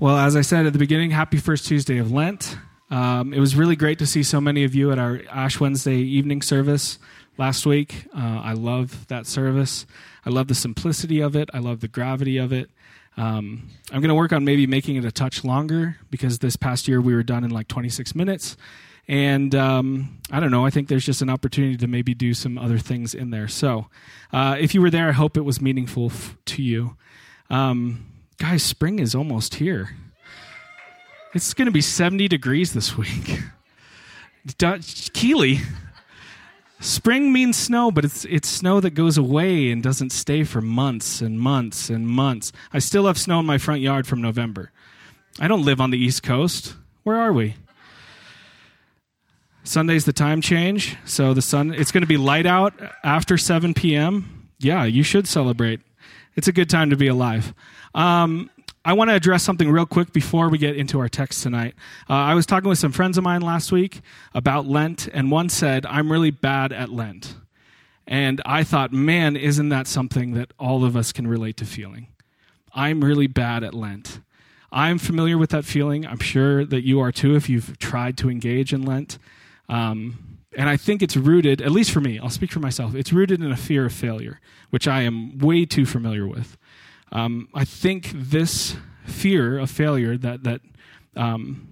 Well, as I said at the beginning, happy first Tuesday of Lent. Um, it was really great to see so many of you at our Ash Wednesday evening service last week. Uh, I love that service. I love the simplicity of it. I love the gravity of it. Um, I'm going to work on maybe making it a touch longer because this past year we were done in like 26 minutes. And um, I don't know, I think there's just an opportunity to maybe do some other things in there. So uh, if you were there, I hope it was meaningful f- to you. Um, guys, spring is almost here. It's going to be 70 degrees this week. Keeley, spring means snow, but it's, it's snow that goes away and doesn't stay for months and months and months. I still have snow in my front yard from November. I don't live on the East Coast. Where are we? Sunday's the time change, so the sun it's going to be light out after 7 p.m. Yeah, you should celebrate. It's a good time to be alive. Um, I want to address something real quick before we get into our text tonight. Uh, I was talking with some friends of mine last week about Lent, and one said, I'm really bad at Lent. And I thought, man, isn't that something that all of us can relate to feeling? I'm really bad at Lent. I'm familiar with that feeling. I'm sure that you are too if you've tried to engage in Lent. Um, and I think it's rooted, at least for me, I'll speak for myself, it's rooted in a fear of failure, which I am way too familiar with. Um, I think this fear of failure that that um,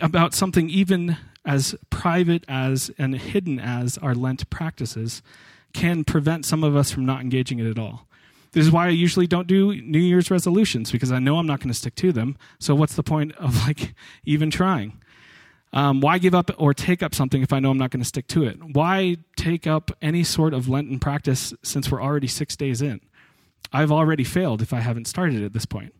about something even as private as and hidden as our Lent practices can prevent some of us from not engaging it at all. This is why I usually don't do New Year's resolutions because I know I'm not going to stick to them. So what's the point of like even trying? Um, why give up or take up something if I know I'm not going to stick to it? Why take up any sort of Lenten practice since we're already six days in? I've already failed if I haven't started at this point.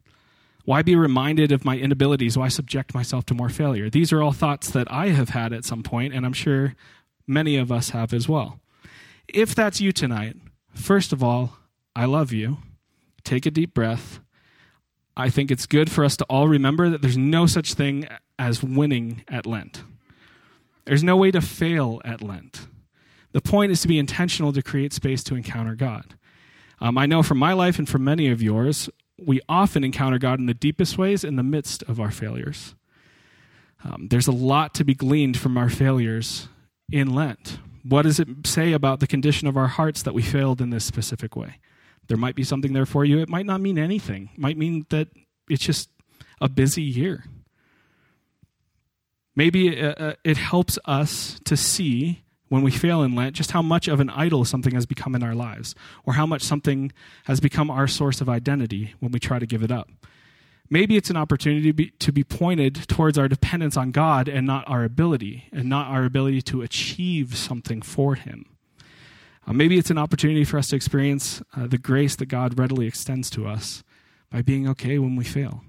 Why be reminded of my inabilities? Why subject myself to more failure? These are all thoughts that I have had at some point, and I'm sure many of us have as well. If that's you tonight, first of all, I love you. Take a deep breath. I think it's good for us to all remember that there's no such thing as winning at Lent. There's no way to fail at Lent. The point is to be intentional to create space to encounter God. Um, I know from my life and from many of yours, we often encounter God in the deepest ways in the midst of our failures. Um, there's a lot to be gleaned from our failures in Lent. What does it say about the condition of our hearts that we failed in this specific way? There might be something there for you. It might not mean anything. It might mean that it's just a busy year. Maybe it, uh, uh, it helps us to see when we fail in Lent, just how much of an idol something has become in our lives, or how much something has become our source of identity when we try to give it up. Maybe it's an opportunity to be, to be pointed towards our dependence on God and not our ability, and not our ability to achieve something for Him. Uh, maybe it's an opportunity for us to experience uh, the grace that God readily extends to us by being okay when we fail.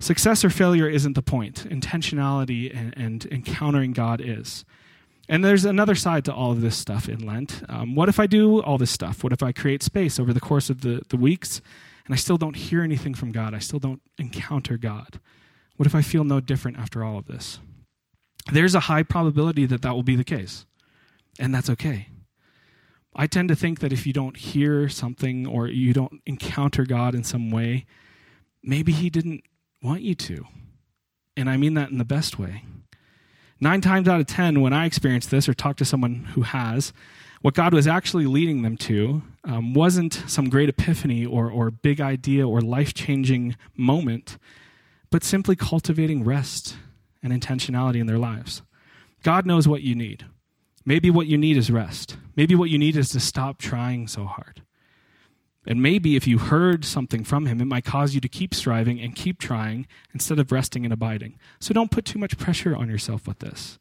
Success or failure isn't the point. Intentionality and, and encountering God is. And there's another side to all of this stuff in Lent. Um, what if I do all this stuff? What if I create space over the course of the, the weeks and I still don't hear anything from God? I still don't encounter God? What if I feel no different after all of this? There's a high probability that that will be the case, and that's okay. I tend to think that if you don't hear something or you don't encounter God in some way, maybe He didn't want you to. And I mean that in the best way. Nine times out of ten, when I experience this or talk to someone who has, what God was actually leading them to um, wasn't some great epiphany or, or big idea or life changing moment, but simply cultivating rest and intentionality in their lives. God knows what you need. Maybe what you need is rest. Maybe what you need is to stop trying so hard. And maybe if you heard something from him, it might cause you to keep striving and keep trying instead of resting and abiding. So don't put too much pressure on yourself with this.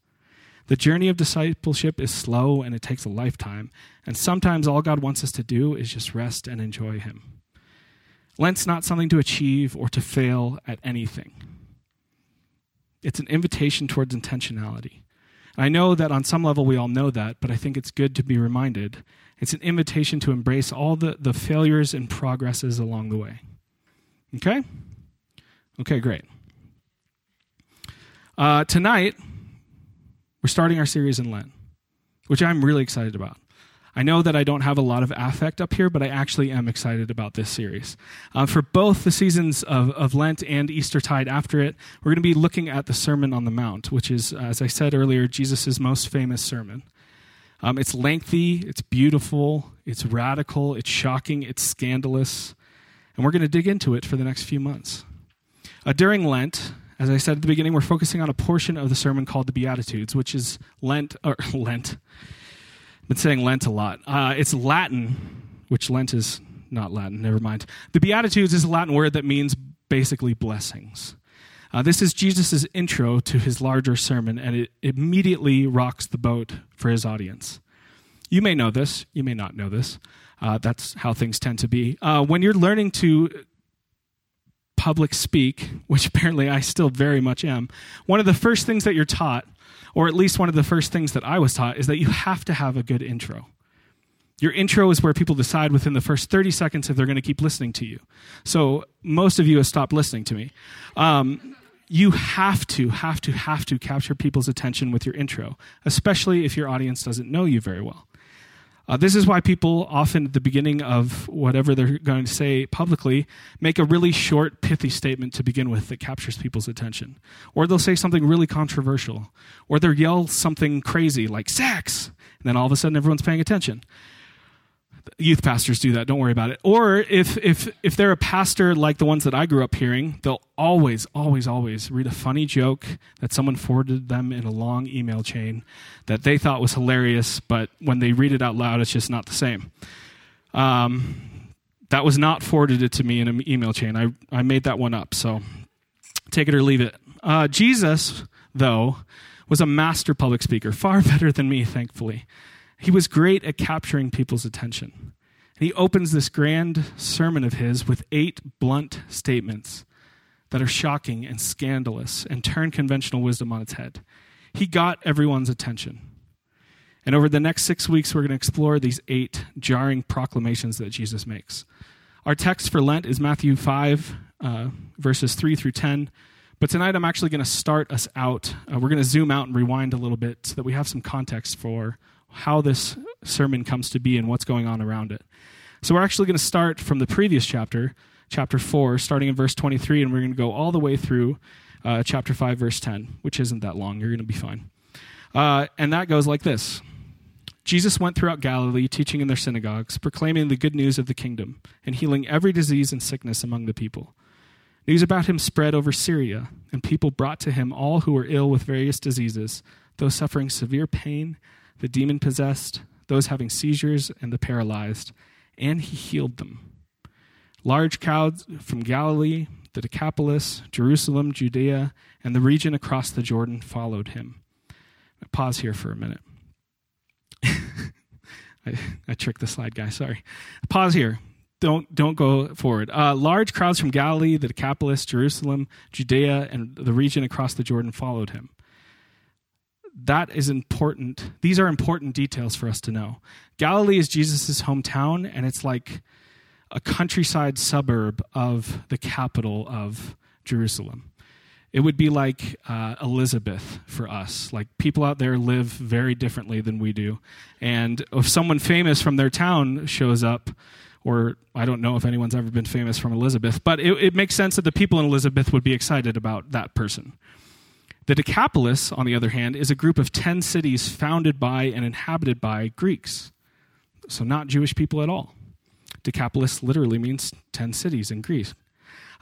The journey of discipleship is slow and it takes a lifetime. And sometimes all God wants us to do is just rest and enjoy him. Lent's not something to achieve or to fail at anything, it's an invitation towards intentionality. And I know that on some level we all know that, but I think it's good to be reminded it's an invitation to embrace all the, the failures and progresses along the way. Okay? Okay, great. Uh, tonight, we're starting our series in Lent, which I'm really excited about. I know that I don't have a lot of affect up here, but I actually am excited about this series. Uh, for both the seasons of, of Lent and Eastertide after it, we're going to be looking at the Sermon on the Mount, which is, as I said earlier, Jesus' most famous sermon. Um, it's lengthy, it's beautiful, it's radical, it's shocking, it's scandalous, and we're going to dig into it for the next few months. Uh, during Lent, as I said at the beginning, we're focusing on a portion of the sermon called the Beatitudes, which is Lent, or Lent, been saying Lent a lot. Uh, it's Latin, which Lent is not Latin, never mind. The Beatitudes is a Latin word that means basically blessings. Uh, this is Jesus' intro to his larger sermon, and it immediately rocks the boat for his audience. You may know this, you may not know this. Uh, that's how things tend to be. Uh, when you're learning to public speak, which apparently I still very much am, one of the first things that you're taught or at least one of the first things that I was taught, is that you have to have a good intro. Your intro is where people decide within the first 30 seconds if they're going to keep listening to you. So most of you have stopped listening to me. Um, you have to, have to, have to capture people's attention with your intro, especially if your audience doesn't know you very well. Uh, this is why people often at the beginning of whatever they're going to say publicly make a really short, pithy statement to begin with that captures people's attention. Or they'll say something really controversial. Or they'll yell something crazy like sex. And then all of a sudden everyone's paying attention youth pastors do that. Don't worry about it. Or if if if they're a pastor like the ones that i grew up hearing they'll always always always read a funny joke that someone forwarded them in a long email chain that they thought was hilarious but when they read it out loud it's just not the same. Um, that was not forwarded to me in an email chain. I, I made that one up so take it or leave it. Uh, jesus though was a master public speaker far better than me thankfully he was great at capturing people's attention. And he opens this grand sermon of his with eight blunt statements that are shocking and scandalous and turn conventional wisdom on its head. He got everyone's attention. And over the next six weeks, we're going to explore these eight jarring proclamations that Jesus makes. Our text for Lent is Matthew 5, uh, verses 3 through 10. But tonight, I'm actually going to start us out. Uh, we're going to zoom out and rewind a little bit so that we have some context for how this sermon comes to be and what's going on around it. So we're actually going to start from the previous chapter, chapter 4, starting in verse 23, and we're going to go all the way through uh, chapter 5, verse 10, which isn't that long. You're going to be fine. Uh, and that goes like this Jesus went throughout Galilee, teaching in their synagogues, proclaiming the good news of the kingdom, and healing every disease and sickness among the people. News about him spread over Syria, and people brought to him all who were ill with various diseases, those suffering severe pain the demon possessed, those having seizures, and the paralyzed, and he healed them. Large crowds from Galilee, the Decapolis, Jerusalem, Judea, and the region across the Jordan followed him. I pause here for a minute. I, I, tricked the slide guy, sorry. Pause here. Don't, don't go forward. Uh, large crowds from Galilee, the Decapolis, Jerusalem, Judea, and the region across the Jordan followed him that is important. These are important details for us to know. Galilee is Jesus' hometown, and it's like a countryside suburb of the capital of Jerusalem. It would be like uh, Elizabeth for us. Like people out there live very differently than we do. And if someone famous from their town shows up, or I don't know if anyone's ever been famous from Elizabeth, but it, it makes sense that the people in Elizabeth would be excited about that person. The Decapolis, on the other hand, is a group of 10 cities founded by and inhabited by Greeks. So, not Jewish people at all. Decapolis literally means 10 cities in Greece.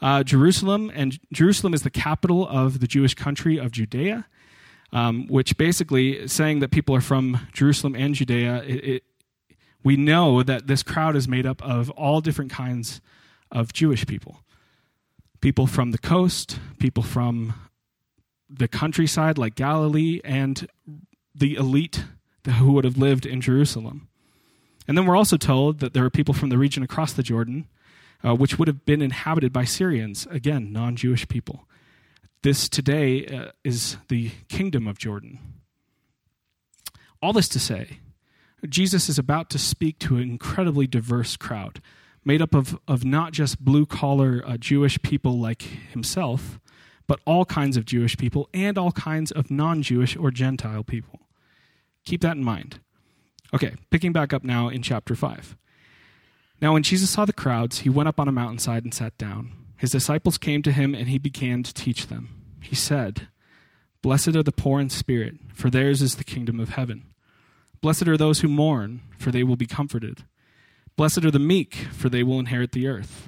Uh, Jerusalem, and Jerusalem is the capital of the Jewish country of Judea, um, which basically saying that people are from Jerusalem and Judea. It, it, we know that this crowd is made up of all different kinds of Jewish people people from the coast, people from the countryside like Galilee and the elite who would have lived in Jerusalem. And then we're also told that there are people from the region across the Jordan, uh, which would have been inhabited by Syrians, again, non Jewish people. This today uh, is the kingdom of Jordan. All this to say, Jesus is about to speak to an incredibly diverse crowd, made up of, of not just blue collar uh, Jewish people like himself, but all kinds of Jewish people and all kinds of non Jewish or Gentile people. Keep that in mind. Okay, picking back up now in chapter 5. Now, when Jesus saw the crowds, he went up on a mountainside and sat down. His disciples came to him, and he began to teach them. He said, Blessed are the poor in spirit, for theirs is the kingdom of heaven. Blessed are those who mourn, for they will be comforted. Blessed are the meek, for they will inherit the earth.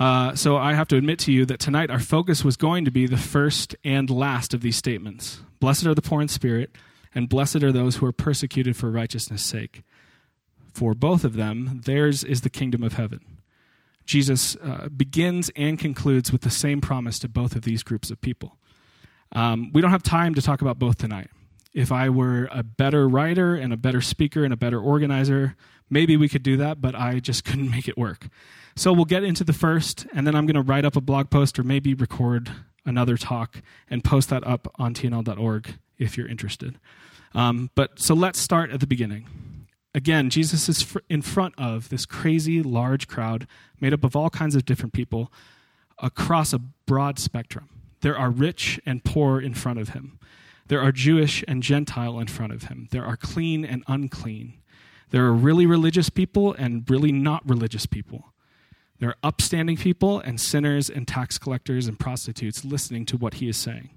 Uh, so I have to admit to you that tonight our focus was going to be the first and last of these statements Blessed are the poor in spirit, and blessed are those who are persecuted for righteousness' sake. For both of them, theirs is the kingdom of heaven. Jesus uh, begins and concludes with the same promise to both of these groups of people. Um, we don't have time to talk about both tonight. If I were a better writer and a better speaker and a better organizer, maybe we could do that, but I just couldn't make it work. So we'll get into the first, and then I'm going to write up a blog post or maybe record another talk and post that up on tnl.org if you're interested. Um, but so let's start at the beginning. Again, Jesus is in front of this crazy large crowd made up of all kinds of different people across a broad spectrum. There are rich and poor in front of him. There are Jewish and Gentile in front of him. There are clean and unclean. There are really religious people and really not religious people. There are upstanding people and sinners and tax collectors and prostitutes listening to what he is saying.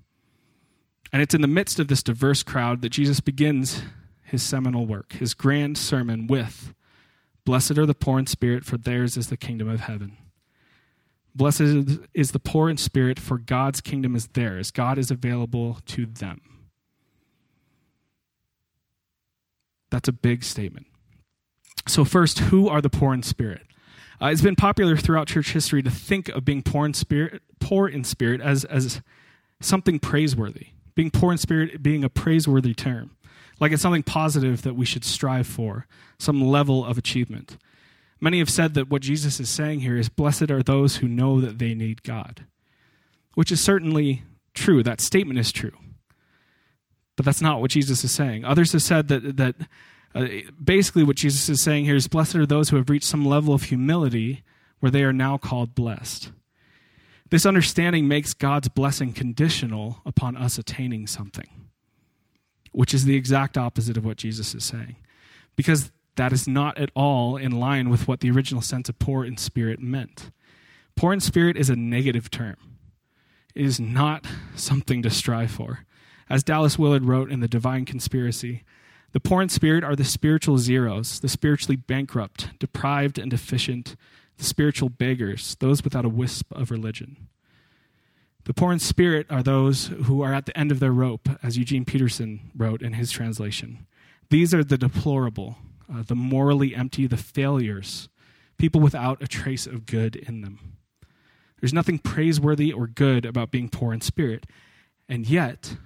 And it's in the midst of this diverse crowd that Jesus begins his seminal work, his grand sermon with Blessed are the poor in spirit, for theirs is the kingdom of heaven. Blessed is the poor in spirit, for God's kingdom is theirs. God is available to them. That's a big statement. So, first, who are the poor in spirit? Uh, it's been popular throughout church history to think of being poor in spirit, poor in spirit as, as something praiseworthy. Being poor in spirit being a praiseworthy term like it's something positive that we should strive for, some level of achievement. Many have said that what Jesus is saying here is blessed are those who know that they need God, which is certainly true. That statement is true. But that's not what Jesus is saying. Others have said that, that uh, basically what Jesus is saying here is blessed are those who have reached some level of humility where they are now called blessed. This understanding makes God's blessing conditional upon us attaining something which is the exact opposite of what Jesus is saying. Because that is not at all in line with what the original sense of poor in spirit meant. Poor in spirit is a negative term, it is not something to strive for. As Dallas Willard wrote in The Divine Conspiracy, the poor in spirit are the spiritual zeros, the spiritually bankrupt, deprived, and deficient, the spiritual beggars, those without a wisp of religion. The poor in spirit are those who are at the end of their rope, as Eugene Peterson wrote in his translation. These are the deplorable, uh, the morally empty, the failures, people without a trace of good in them. There's nothing praiseworthy or good about being poor in spirit. And yet,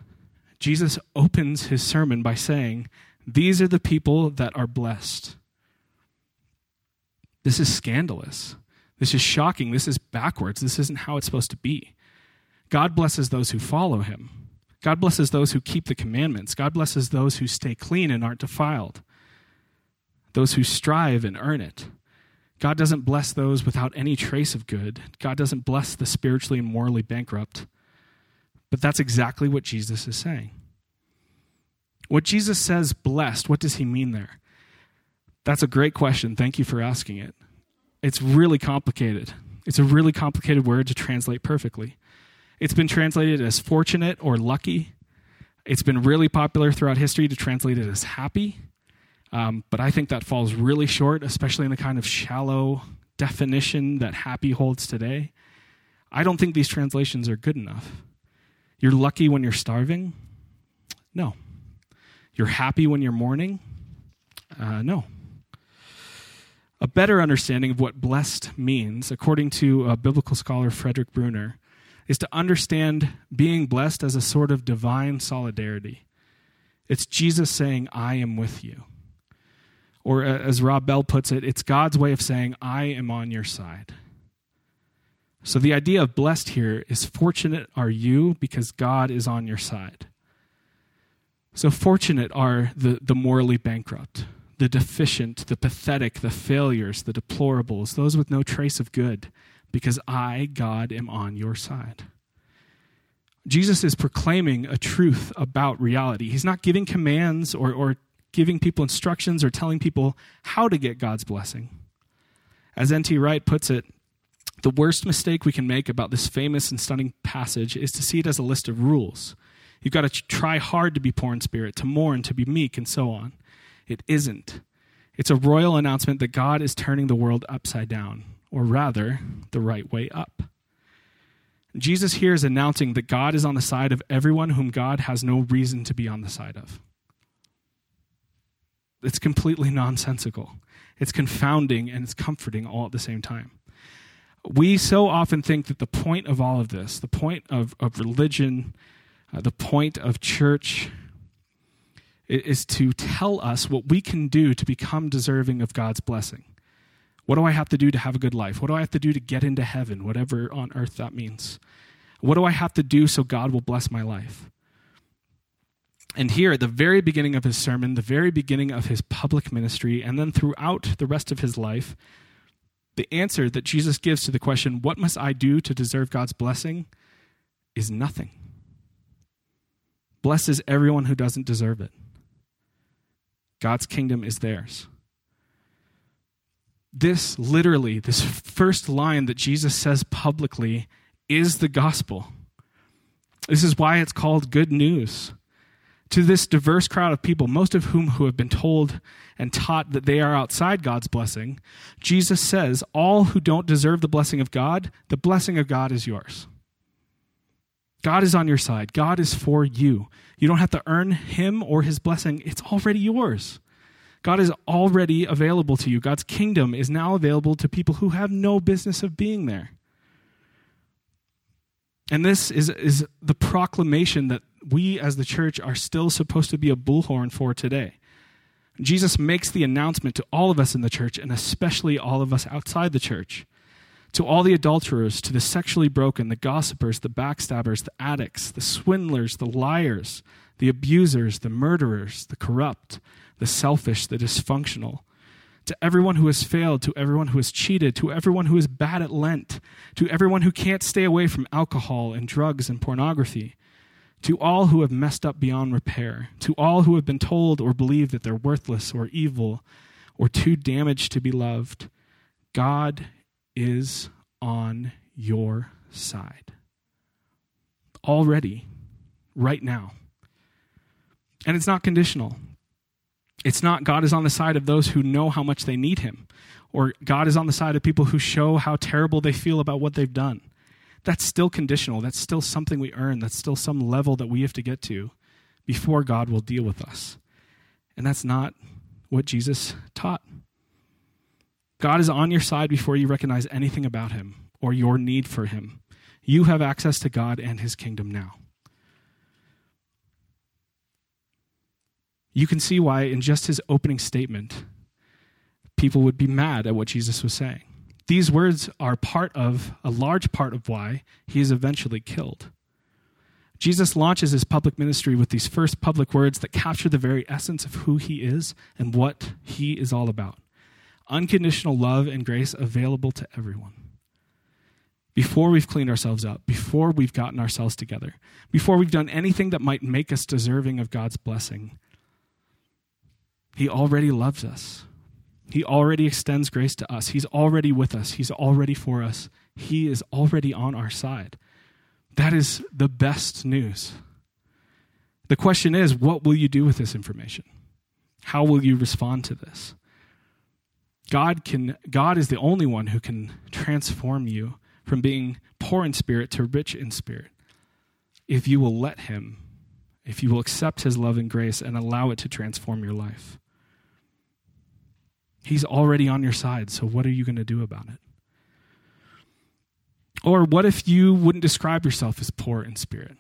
Jesus opens his sermon by saying, These are the people that are blessed. This is scandalous. This is shocking. This is backwards. This isn't how it's supposed to be. God blesses those who follow him. God blesses those who keep the commandments. God blesses those who stay clean and aren't defiled, those who strive and earn it. God doesn't bless those without any trace of good. God doesn't bless the spiritually and morally bankrupt. But that's exactly what Jesus is saying. What Jesus says, blessed, what does he mean there? That's a great question. Thank you for asking it. It's really complicated. It's a really complicated word to translate perfectly. It's been translated as fortunate or lucky. It's been really popular throughout history to translate it as happy. Um, but I think that falls really short, especially in the kind of shallow definition that happy holds today. I don't think these translations are good enough. You're lucky when you're starving? No. You're happy when you're mourning? Uh, no. A better understanding of what blessed means, according to biblical scholar Frederick Bruner, is to understand being blessed as a sort of divine solidarity. It's Jesus saying, I am with you. Or as Rob Bell puts it, it's God's way of saying, I am on your side. So the idea of blessed here is fortunate are you because God is on your side. So fortunate are the, the morally bankrupt, the deficient, the pathetic, the failures, the deplorables, those with no trace of good, because I, God, am on your side. Jesus is proclaiming a truth about reality. He's not giving commands or, or giving people instructions or telling people how to get God's blessing. As N.T. Wright puts it, the worst mistake we can make about this famous and stunning passage is to see it as a list of rules. You've got to try hard to be poor in spirit, to mourn, to be meek, and so on. It isn't. It's a royal announcement that God is turning the world upside down, or rather, the right way up. Jesus here is announcing that God is on the side of everyone whom God has no reason to be on the side of. It's completely nonsensical. It's confounding and it's comforting all at the same time. We so often think that the point of all of this, the point of, of religion, uh, the point of church, is to tell us what we can do to become deserving of God's blessing. What do I have to do to have a good life? What do I have to do to get into heaven, whatever on earth that means? What do I have to do so God will bless my life? And here, at the very beginning of his sermon, the very beginning of his public ministry, and then throughout the rest of his life, the answer that Jesus gives to the question, What must I do to deserve God's blessing? is nothing. Blesses everyone who doesn't deserve it. God's kingdom is theirs this literally, this first line that Jesus says publicly is the gospel. This is why it's called good news. To this diverse crowd of people, most of whom who have been told and taught that they are outside God's blessing, Jesus says, All who don't deserve the blessing of God, the blessing of God is yours. God is on your side. God is for you. You don't have to earn him or his blessing, it's already yours. God is already available to you. God's kingdom is now available to people who have no business of being there. And this is, is the proclamation that we as the church are still supposed to be a bullhorn for today. Jesus makes the announcement to all of us in the church, and especially all of us outside the church. To all the adulterers, to the sexually broken, the gossipers, the backstabbers, the addicts, the swindlers, the liars, the abusers, the murderers, the corrupt, the selfish, the dysfunctional. To everyone who has failed, to everyone who has cheated, to everyone who is bad at Lent, to everyone who can't stay away from alcohol and drugs and pornography, to all who have messed up beyond repair, to all who have been told or believed that they're worthless or evil or too damaged to be loved, God is on your side. Already, right now. And it's not conditional. It's not God is on the side of those who know how much they need him, or God is on the side of people who show how terrible they feel about what they've done. That's still conditional. That's still something we earn. That's still some level that we have to get to before God will deal with us. And that's not what Jesus taught. God is on your side before you recognize anything about him or your need for him. You have access to God and his kingdom now. you can see why, in just his opening statement, people would be mad at what Jesus was saying. These words are part of, a large part of why he is eventually killed. Jesus launches his public ministry with these first public words that capture the very essence of who he is and what he is all about unconditional love and grace available to everyone. Before we've cleaned ourselves up, before we've gotten ourselves together, before we've done anything that might make us deserving of God's blessing, he already loves us. He already extends grace to us. He's already with us. He's already for us. He is already on our side. That is the best news. The question is what will you do with this information? How will you respond to this? God can God is the only one who can transform you from being poor in spirit to rich in spirit. If you will let him, if you will accept his love and grace and allow it to transform your life. He's already on your side, so what are you going to do about it? Or what if you wouldn't describe yourself as poor in spirit?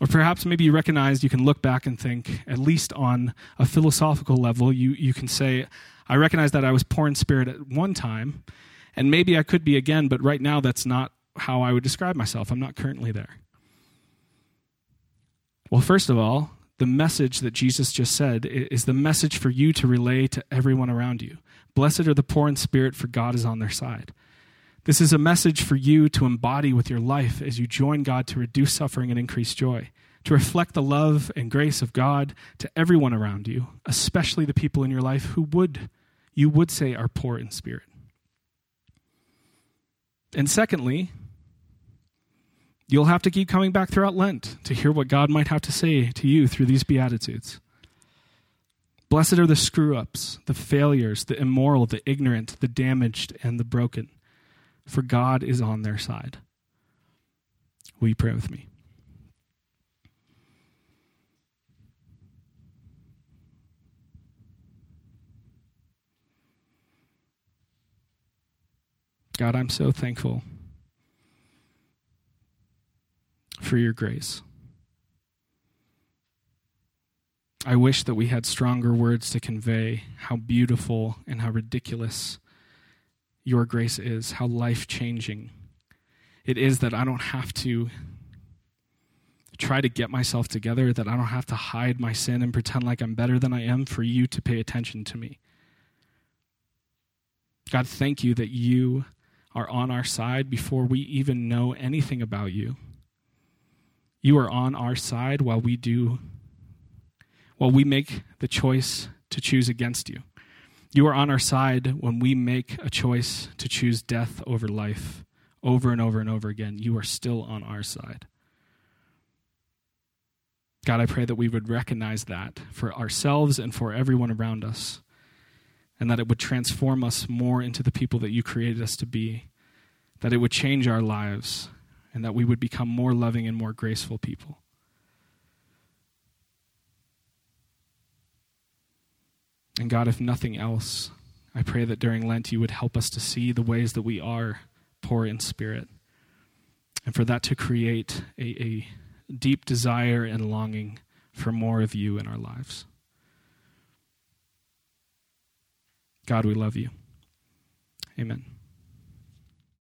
Or perhaps maybe you recognize you can look back and think, at least on a philosophical level, you, you can say, I recognize that I was poor in spirit at one time, And maybe I could be again, but right now that's not how I would describe myself. I'm not currently there. Well, first of all, the message that Jesus just said is the message for you to relay to everyone around you. Blessed are the poor in spirit, for God is on their side. This is a message for you to embody with your life as you join God to reduce suffering and increase joy, to reflect the love and grace of God to everyone around you, especially the people in your life who would you would say are poor in spirit. And secondly, you'll have to keep coming back throughout Lent to hear what God might have to say to you through these Beatitudes. Blessed are the screw ups, the failures, the immoral, the ignorant, the damaged, and the broken, for God is on their side. Will you pray with me? God, I'm so thankful for your grace. I wish that we had stronger words to convey how beautiful and how ridiculous your grace is, how life changing it is that I don't have to try to get myself together, that I don't have to hide my sin and pretend like I'm better than I am for you to pay attention to me. God, thank you that you are on our side before we even know anything about you. You are on our side while we do, while we make the choice to choose against you. You are on our side when we make a choice to choose death over life over and over and over again. You are still on our side. God, I pray that we would recognize that for ourselves and for everyone around us and that it would transform us more into the people that you created us to be, that it would change our lives, and that we would become more loving and more graceful people. And God, if nothing else, I pray that during Lent you would help us to see the ways that we are poor in spirit, and for that to create a, a deep desire and longing for more of you in our lives. God, we love you. Amen.